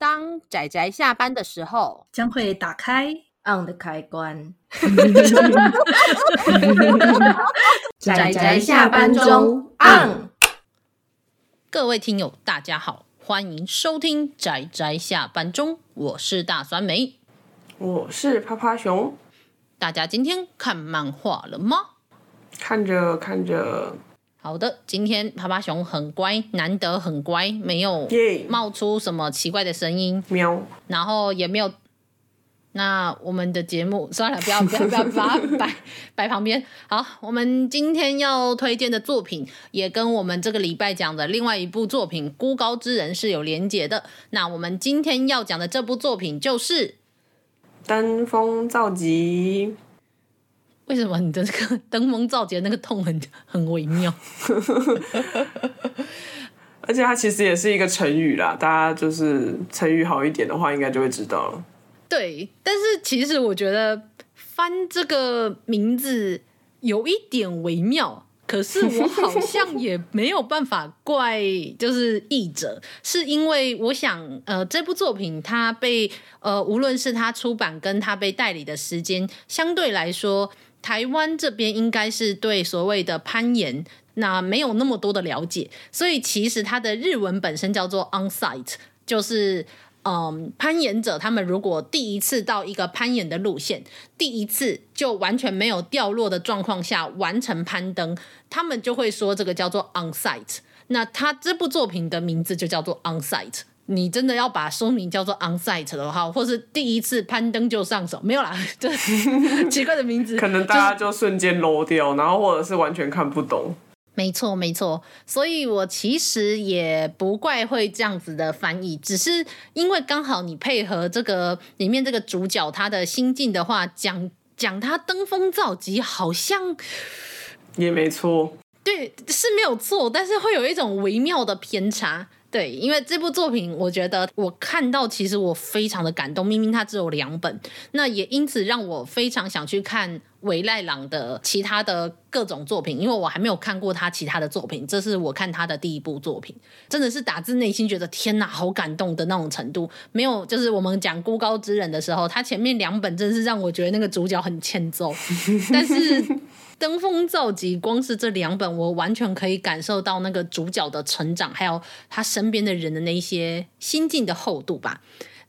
当仔仔下班的时候，将会打开 on 的开关。仔仔下班中 on。各位听友，大家好，欢迎收听仔仔下班中，我是大酸梅，我是趴趴熊。大家今天看漫画了吗？看着看着。好的，今天趴趴熊很乖，难得很乖，没有冒出什么奇怪的声音，喵，然后也没有。那我们的节目算了，不要不要不要把它摆摆旁边。好，我们今天要推荐的作品也跟我们这个礼拜讲的另外一部作品《孤高之人》是有连结的。那我们今天要讲的这部作品就是《登峰造极》。为什么你的这个登峰造极的那个痛很很微妙？而且它其实也是一个成语啦，大家就是成语好一点的话，应该就会知道了。对，但是其实我觉得翻这个名字有一点微妙，可是我好像也没有办法怪就是译者，是因为我想呃这部作品它被呃无论是它出版跟它被代理的时间相对来说。台湾这边应该是对所谓的攀岩那没有那么多的了解，所以其实它的日文本身叫做 on-site，就是嗯，攀岩者他们如果第一次到一个攀岩的路线，第一次就完全没有掉落的状况下完成攀登，他们就会说这个叫做 on-site。那他这部作品的名字就叫做 on-site。你真的要把书名叫做 on-site 的话，或是第一次攀登就上手，没有啦，就是 奇怪的名字，可能大家就瞬间 low 掉，然后或者是完全看不懂。没错，没错，所以我其实也不怪会这样子的翻译，只是因为刚好你配合这个里面这个主角他的心境的话，讲讲他登峰造极，好像也没错，对，是没有错，但是会有一种微妙的偏差。对，因为这部作品，我觉得我看到其实我非常的感动。明明它只有两本，那也因此让我非常想去看尾赖朗的其他的各种作品，因为我还没有看过他其他的作品，这是我看他的第一部作品，真的是打自内心觉得天哪，好感动的那种程度。没有，就是我们讲《孤高之人》的时候，他前面两本真是让我觉得那个主角很欠揍，但是。登峰造极，光是这两本，我完全可以感受到那个主角的成长，还有他身边的人的那一些心境的厚度吧。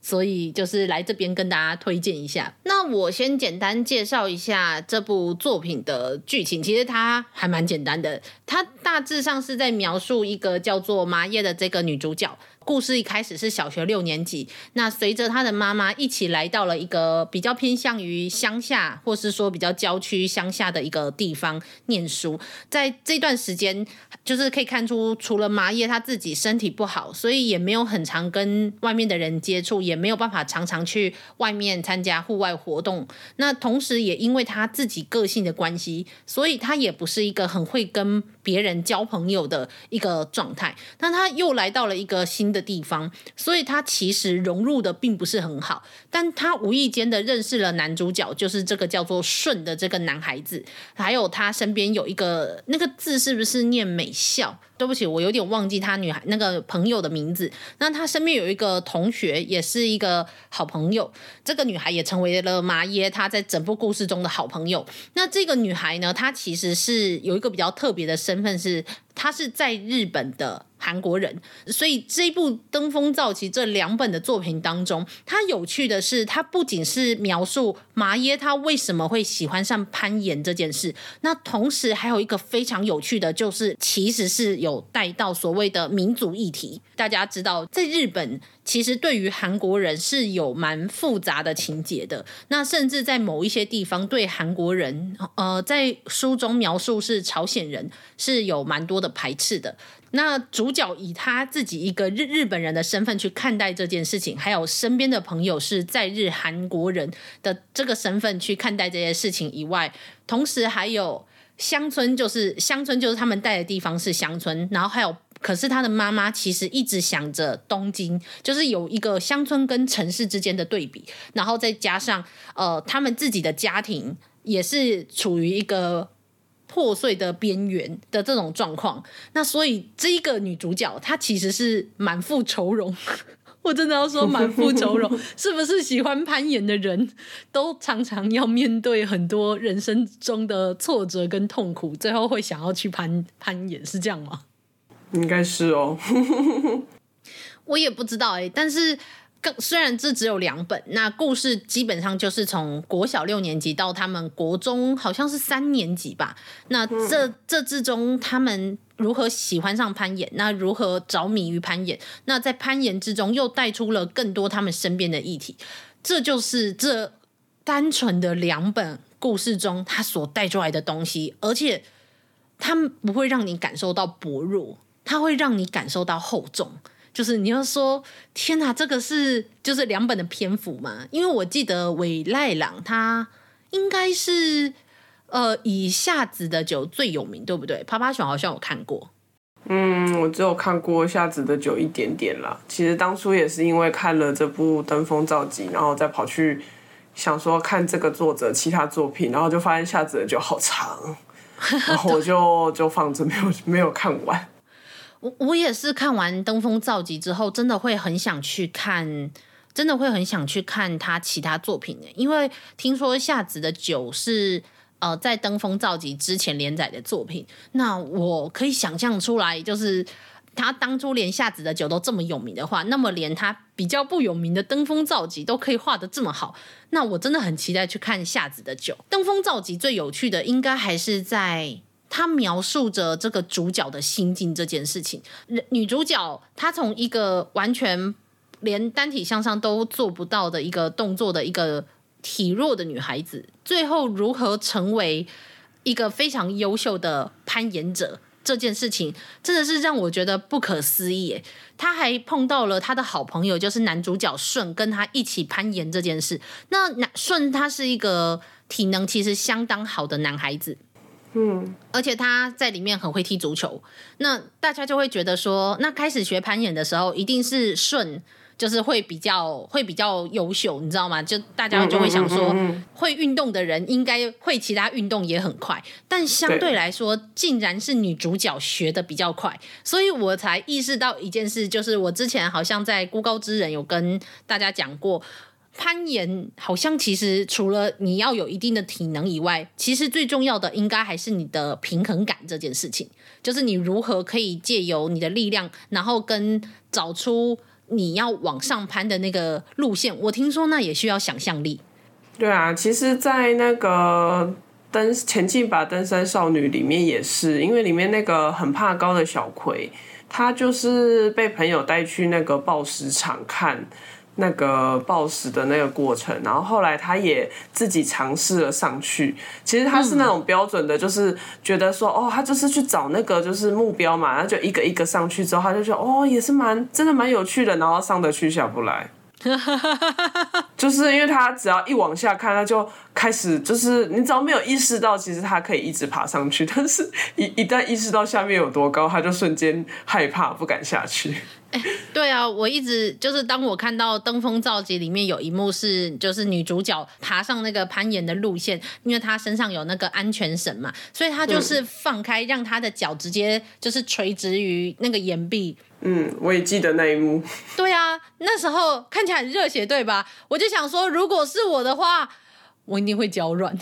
所以就是来这边跟大家推荐一下。那我先简单介绍一下这部作品的剧情，其实它还蛮简单的，它大致上是在描述一个叫做麻叶的这个女主角。故事一开始是小学六年级，那随着他的妈妈一起来到了一个比较偏向于乡下，或是说比较郊区乡下的一个地方念书。在这段时间，就是可以看出，除了麻叶他自己身体不好，所以也没有很常跟外面的人接触，也没有办法常常去外面参加户外活动。那同时，也因为他自己个性的关系，所以他也不是一个很会跟别人交朋友的一个状态。但他又来到了一个新的地方，所以他其实融入的并不是很好，但他无意间的认识了男主角，就是这个叫做顺的这个男孩子，还有他身边有一个那个字是不是念美笑？对不起，我有点忘记他女孩那个朋友的名字。那他身边有一个同学，也是一个好朋友，这个女孩也成为了麻耶她在整部故事中的好朋友。那这个女孩呢，她其实是有一个比较特别的身份，是他是在日本的。韩国人，所以这一部《登峰造极》这两本的作品当中，它有趣的是，它不仅是描述麻耶他为什么会喜欢上攀岩这件事，那同时还有一个非常有趣的，就是其实是有带到所谓的民族议题。大家知道，在日本。其实对于韩国人是有蛮复杂的情节的，那甚至在某一些地方对韩国人，呃，在书中描述是朝鲜人是有蛮多的排斥的。那主角以他自己一个日日本人的身份去看待这件事情，还有身边的朋友是在日韩国人的这个身份去看待这些事情以外，同时还有乡村，就是乡村就是他们待的地方是乡村，然后还有。可是他的妈妈其实一直想着东京，就是有一个乡村跟城市之间的对比，然后再加上呃，他们自己的家庭也是处于一个破碎的边缘的这种状况。那所以这一个女主角她其实是满腹愁容，我真的要说满腹愁容，是不是喜欢攀岩的人都常常要面对很多人生中的挫折跟痛苦，最后会想要去攀攀岩，是这样吗？应该是哦，我也不知道哎、欸，但是。更虽然这只有两本，那故事基本上就是从国小六年级到他们国中好像是三年级吧。那这、嗯、这之中，他们如何喜欢上攀岩？那如何着迷于攀岩？那在攀岩之中又带出了更多他们身边的议题。这就是这单纯的两本故事中他所带出来的东西，而且他们不会让你感受到薄弱，它会让你感受到厚重。就是你要说天哪，这个是就是两本的篇幅嘛？因为我记得尾赖郎他应该是呃以夏子的酒最有名，对不对？趴趴熊好像有看过，嗯，我只有看过夏子的酒一点点啦。其实当初也是因为看了这部《登峰造极》，然后再跑去想说看这个作者其他作品，然后就发现夏子的酒好长，然后我就 就放着没有没有看完。我我也是看完《登峰造极》之后，真的会很想去看，真的会很想去看他其他作品的，因为听说夏子的酒是呃在《登峰造极》之前连载的作品，那我可以想象出来，就是他当初连夏子的酒都这么有名的话，那么连他比较不有名的《登峰造极》都可以画得这么好，那我真的很期待去看夏子的酒。《登峰造极》最有趣的应该还是在。他描述着这个主角的心境这件事情。女主角她从一个完全连单体向上都做不到的一个动作的一个体弱的女孩子，最后如何成为一个非常优秀的攀岩者，这件事情真的是让我觉得不可思议。她还碰到了她的好朋友，就是男主角顺，跟他一起攀岩这件事。那男顺他是一个体能其实相当好的男孩子。嗯，而且他在里面很会踢足球，那大家就会觉得说，那开始学攀岩的时候，一定是顺，就是会比较会比较优秀，你知道吗？就大家就会想说，会运动的人应该会其他运动也很快，但相对来说，竟然是女主角学的比较快，所以我才意识到一件事，就是我之前好像在孤高之人有跟大家讲过。攀岩好像其实除了你要有一定的体能以外，其实最重要的应该还是你的平衡感这件事情，就是你如何可以借由你的力量，然后跟找出你要往上攀的那个路线。我听说那也需要想象力。对啊，其实，在那个登前进吧登山少女里面也是，因为里面那个很怕高的小葵，她就是被朋友带去那个暴石场看。那个抱石的那个过程，然后后来他也自己尝试了上去。其实他是那种标准的，就是觉得说，哦，他就是去找那个就是目标嘛，然后就一个一个上去之后，他就觉得，哦，也是蛮真的蛮有趣的，然后上得去下不来。就是因为他只要一往下看，他就开始就是你只要没有意识到，其实他可以一直爬上去，但是一一旦意识到下面有多高，他就瞬间害怕，不敢下去。欸，对啊，我一直就是当我看到《登峰造极》里面有一幕是，就是女主角爬上那个攀岩的路线，因为她身上有那个安全绳嘛，所以她就是放开，让她的脚直接就是垂直于那个岩壁。嗯，我也记得那一幕。对啊，那时候看起来很热血，对吧？我就想说，如果是我的话。我一定会脚软。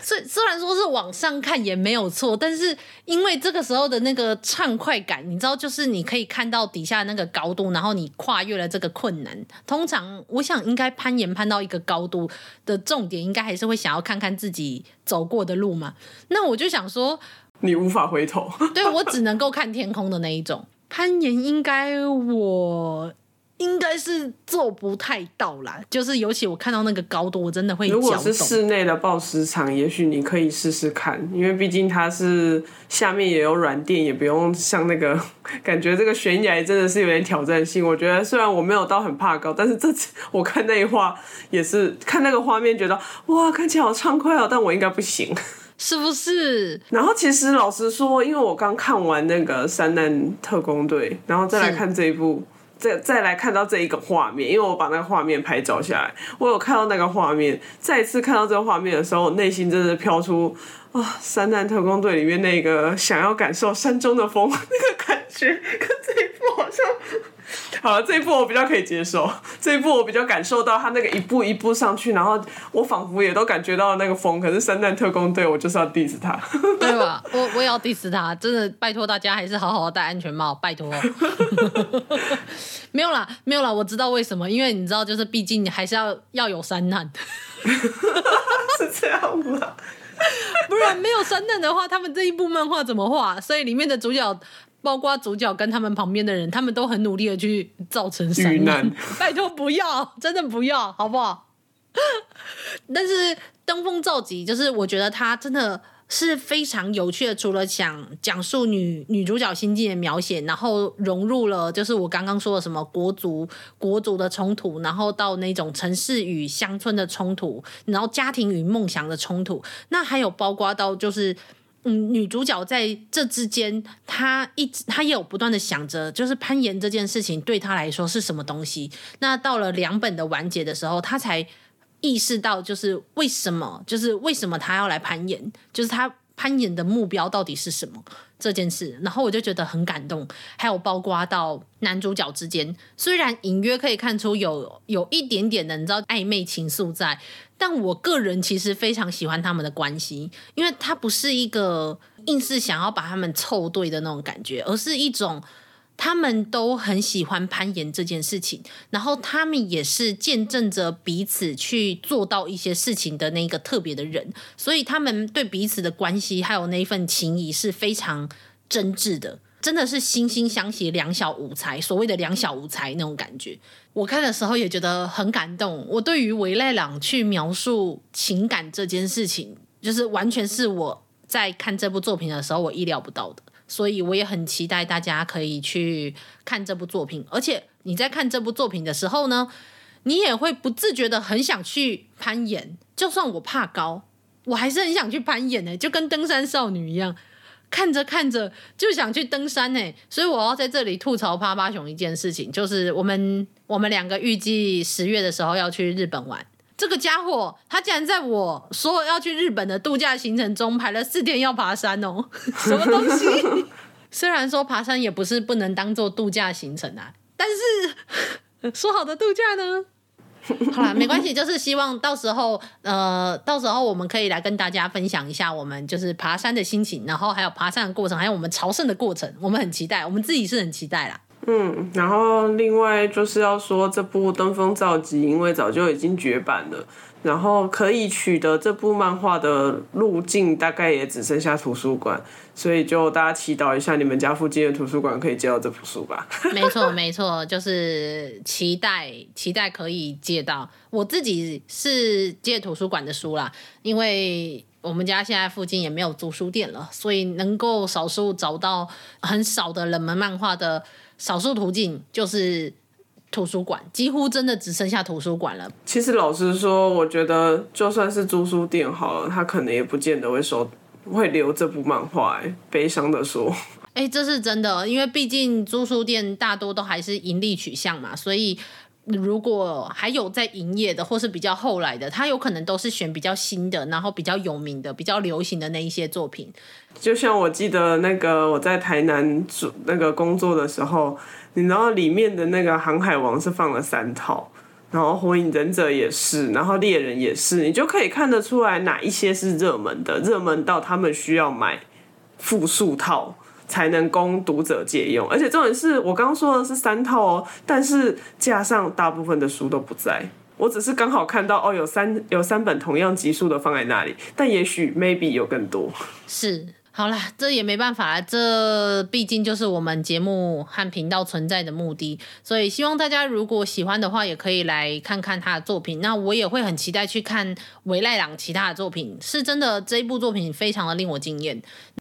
虽虽然说是往上看也没有错，但是因为这个时候的那个畅快感，你知道，就是你可以看到底下那个高度，然后你跨越了这个困难。通常我想，应该攀岩攀到一个高度的重点，应该还是会想要看看自己走过的路嘛。那我就想说，你无法回头。对，我只能够看天空的那一种。攀岩应该我。应该是做不太到啦，就是尤其我看到那个高度，我真的会。如果是室内的抱石场，也许你可以试试看，因为毕竟它是下面也有软垫，也不用像那个 感觉这个悬崖真的是有点挑战性。我觉得虽然我没有到很怕高，但是这次我看那一画也是看那个画面，觉得哇，看起来好畅快哦，但我应该不行，是不是？然后其实老实说，因为我刚看完那个《三难特工队》，然后再来看这一部。再再来看到这一个画面，因为我把那个画面拍照下来，我有看到那个画面。再次看到这个画面的时候，内心真的飘出啊，《山难特工队》里面那个想要感受山中的风 那个感觉，跟这一部好像好了，这一部我比较可以接受，这一部我比较感受到他那个一步一步上去，然后我仿佛也都感觉到那个风。可是圣诞特工队，我就是要 diss 他，对吧？我我也要 diss 他，真的拜托大家还是好好戴安全帽，拜托。没有啦，没有啦，我知道为什么，因为你知道，就是毕竟还是要要有山难，是这样吗？不然没有山难的话，他们这一部漫画怎么画？所以里面的主角。包括主角跟他们旁边的人，他们都很努力的去造成灾难。拜托不要，真的不要，好不好？但是登峰造极，就是我觉得他真的是非常有趣的。除了讲讲述女女主角心境的描写，然后融入了就是我刚刚说的什么国族国族的冲突，然后到那种城市与乡村的冲突，然后家庭与梦想的冲突，那还有包括到就是。嗯，女主角在这之间，她一直她也有不断的想着，就是攀岩这件事情对她来说是什么东西。那到了两本的完结的时候，她才意识到，就是为什么，就是为什么她要来攀岩，就是她攀岩的目标到底是什么这件事。然后我就觉得很感动。还有包括到男主角之间，虽然隐约可以看出有有一点点的你知道暧昧情愫在。但我个人其实非常喜欢他们的关系，因为他不是一个硬是想要把他们凑对的那种感觉，而是一种他们都很喜欢攀岩这件事情，然后他们也是见证着彼此去做到一些事情的那个特别的人，所以他们对彼此的关系还有那一份情谊是非常真挚的。真的是惺惺相惜，两小无猜，所谓的两小无猜那种感觉。我看的时候也觉得很感动。我对于维赖朗去描述情感这件事情，就是完全是我在看这部作品的时候我意料不到的。所以我也很期待大家可以去看这部作品。而且你在看这部作品的时候呢，你也会不自觉的很想去攀岩。就算我怕高，我还是很想去攀岩呢，就跟登山少女一样。看着看着就想去登山呢，所以我要在这里吐槽趴趴熊一件事情，就是我们我们两个预计十月的时候要去日本玩，这个家伙他竟然在我说要去日本的度假行程中排了四天要爬山哦，什么东西？虽然说爬山也不是不能当做度假行程啊，但是 说好的度假呢？好啦，没关系，就是希望到时候，呃，到时候我们可以来跟大家分享一下我们就是爬山的心情，然后还有爬山的过程，还有我们朝圣的过程，我们很期待，我们自己是很期待啦。嗯，然后另外就是要说这部《登峰造极》，因为早就已经绝版了。然后可以取得这部漫画的路径大概也只剩下图书馆，所以就大家祈祷一下，你们家附近的图书馆可以借到这部书吧。没错，没错，就是期待期待可以借到。我自己是借图书馆的书啦，因为我们家现在附近也没有租书店了，所以能够少数找到很少的冷门漫画的少数途径就是。图书馆几乎真的只剩下图书馆了。其实老实说，我觉得就算是租书店好了，他可能也不见得会收会留这部漫画。哎，悲伤的说，哎、欸，这是真的，因为毕竟租书店大多都还是盈利取向嘛，所以如果还有在营业的，或是比较后来的，他有可能都是选比较新的，然后比较有名的、比较流行的那一些作品。就像我记得那个我在台南做那个工作的时候。你知道里面的那个《航海王》是放了三套，然后《火影忍者》也是，然后《猎人》也是，你就可以看得出来哪一些是热门的，热门到他们需要买复数套才能供读者借用。而且重点是我刚刚说的是三套哦，但是架上大部分的书都不在，我只是刚好看到哦，有三有三本同样集数的放在那里，但也许 maybe 有更多 是。好啦，这也没办法，这毕竟就是我们节目和频道存在的目的，所以希望大家如果喜欢的话，也可以来看看他的作品。那我也会很期待去看维赖朗其他的作品，是真的这一部作品非常的令我惊艳。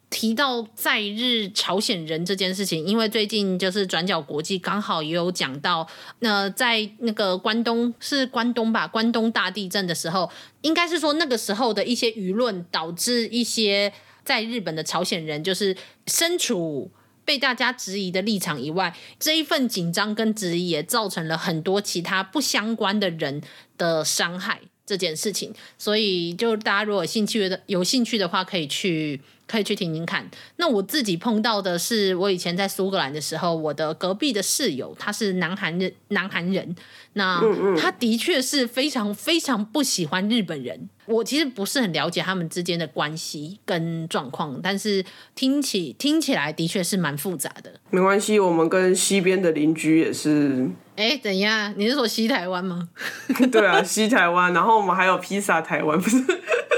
提到在日朝鲜人这件事情，因为最近就是转角国际刚好也有讲到，那在那个关东是关东吧，关东大地震的时候，应该是说那个时候的一些舆论导致一些。在日本的朝鲜人就是身处被大家质疑的立场以外，这一份紧张跟质疑也造成了很多其他不相关的人的伤害。这件事情，所以就大家如果有兴趣的有兴趣的话，可以去可以去听听看。那我自己碰到的是，我以前在苏格兰的时候，我的隔壁的室友他是南韩人，南韩人，那他的确是非常非常不喜欢日本人。我其实不是很了解他们之间的关系跟状况，但是听起听起来的确是蛮复杂的。没关系，我们跟西边的邻居也是。哎，等一下，你是说西台湾吗？对啊，西台湾，然后我们还有披萨台湾，不是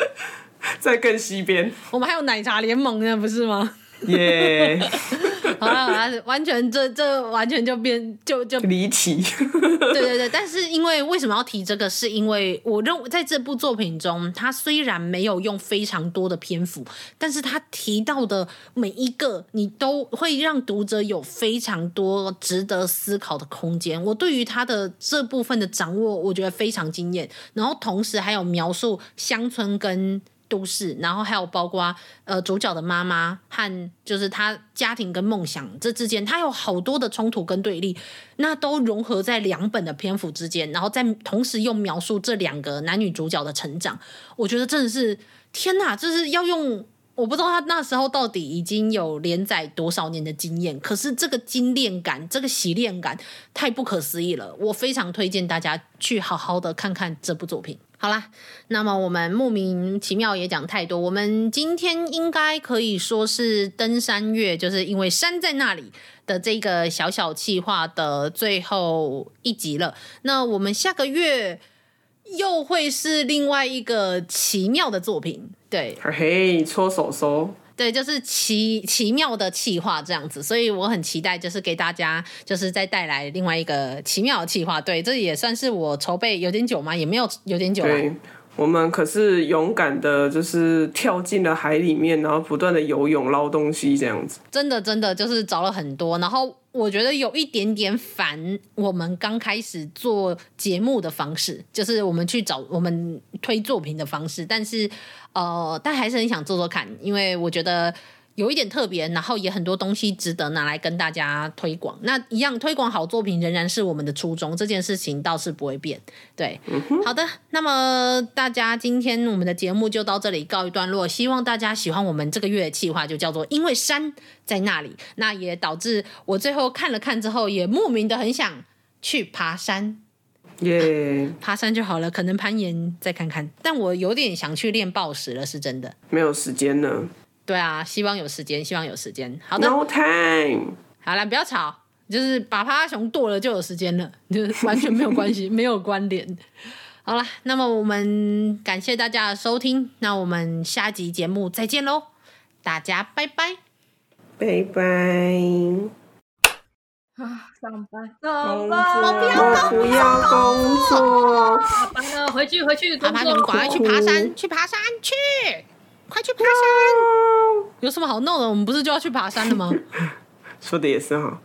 在更西边。我们还有奶茶联盟呢，不是吗？耶.好了好了，完全这这完全就变就就离奇。对对对，但是因为为什么要提这个？是因为我认为在这部作品中，他虽然没有用非常多的篇幅，但是他提到的每一个，你都会让读者有非常多值得思考的空间。我对于他的这部分的掌握，我觉得非常惊艳。然后同时还有描述乡村跟。都市，然后还有包括呃主角的妈妈和就是他家庭跟梦想这之间，他有好多的冲突跟对立，那都融合在两本的篇幅之间，然后在同时又描述这两个男女主角的成长，我觉得真的是天哪，就是要用我不知道他那时候到底已经有连载多少年的经验，可是这个精炼感，这个洗练感太不可思议了，我非常推荐大家去好好的看看这部作品。好啦，那么我们莫名其妙也讲太多。我们今天应该可以说是登山月，就是因为山在那里的这个小小企划的最后一集了。那我们下个月又会是另外一个奇妙的作品，对，嘿嘿，搓手手。对，就是奇奇妙的企划这样子，所以我很期待，就是给大家，就是再带来另外一个奇妙的企划。对，这也算是我筹备有点久嘛？也没有有点久。了，我们可是勇敢的，就是跳进了海里面，然后不断的游泳捞东西这样子。真的，真的就是找了很多，然后。我觉得有一点点烦我们刚开始做节目的方式，就是我们去找我们推作品的方式，但是呃，但还是很想做做看，因为我觉得。有一点特别，然后也很多东西值得拿来跟大家推广。那一样推广好作品仍然是我们的初衷，这件事情倒是不会变。对，嗯、好的，那么大家今天我们的节目就到这里告一段落。希望大家喜欢我们这个月的计划，就叫做“因为山在那里”。那也导致我最后看了看之后，也莫名的很想去爬山。耶、yeah. 啊，爬山就好了，可能攀岩再看看。但我有点想去练暴食了，是真的。没有时间呢。对啊，希望有时间，希望有时间。好的，No time。好了，不要吵，就是把趴熊剁了就有时间了，就是完全没有关系，没有关联。好了，那么我们感谢大家的收听，那我们下集节目再见喽，大家拜拜，拜拜。啊，上班，上班，我不要工作。下班了，回去，回去工作。赶快去爬山，去爬山，去。快去爬山！有什么好弄的？我们不是就要去爬山了吗？说的也是哈。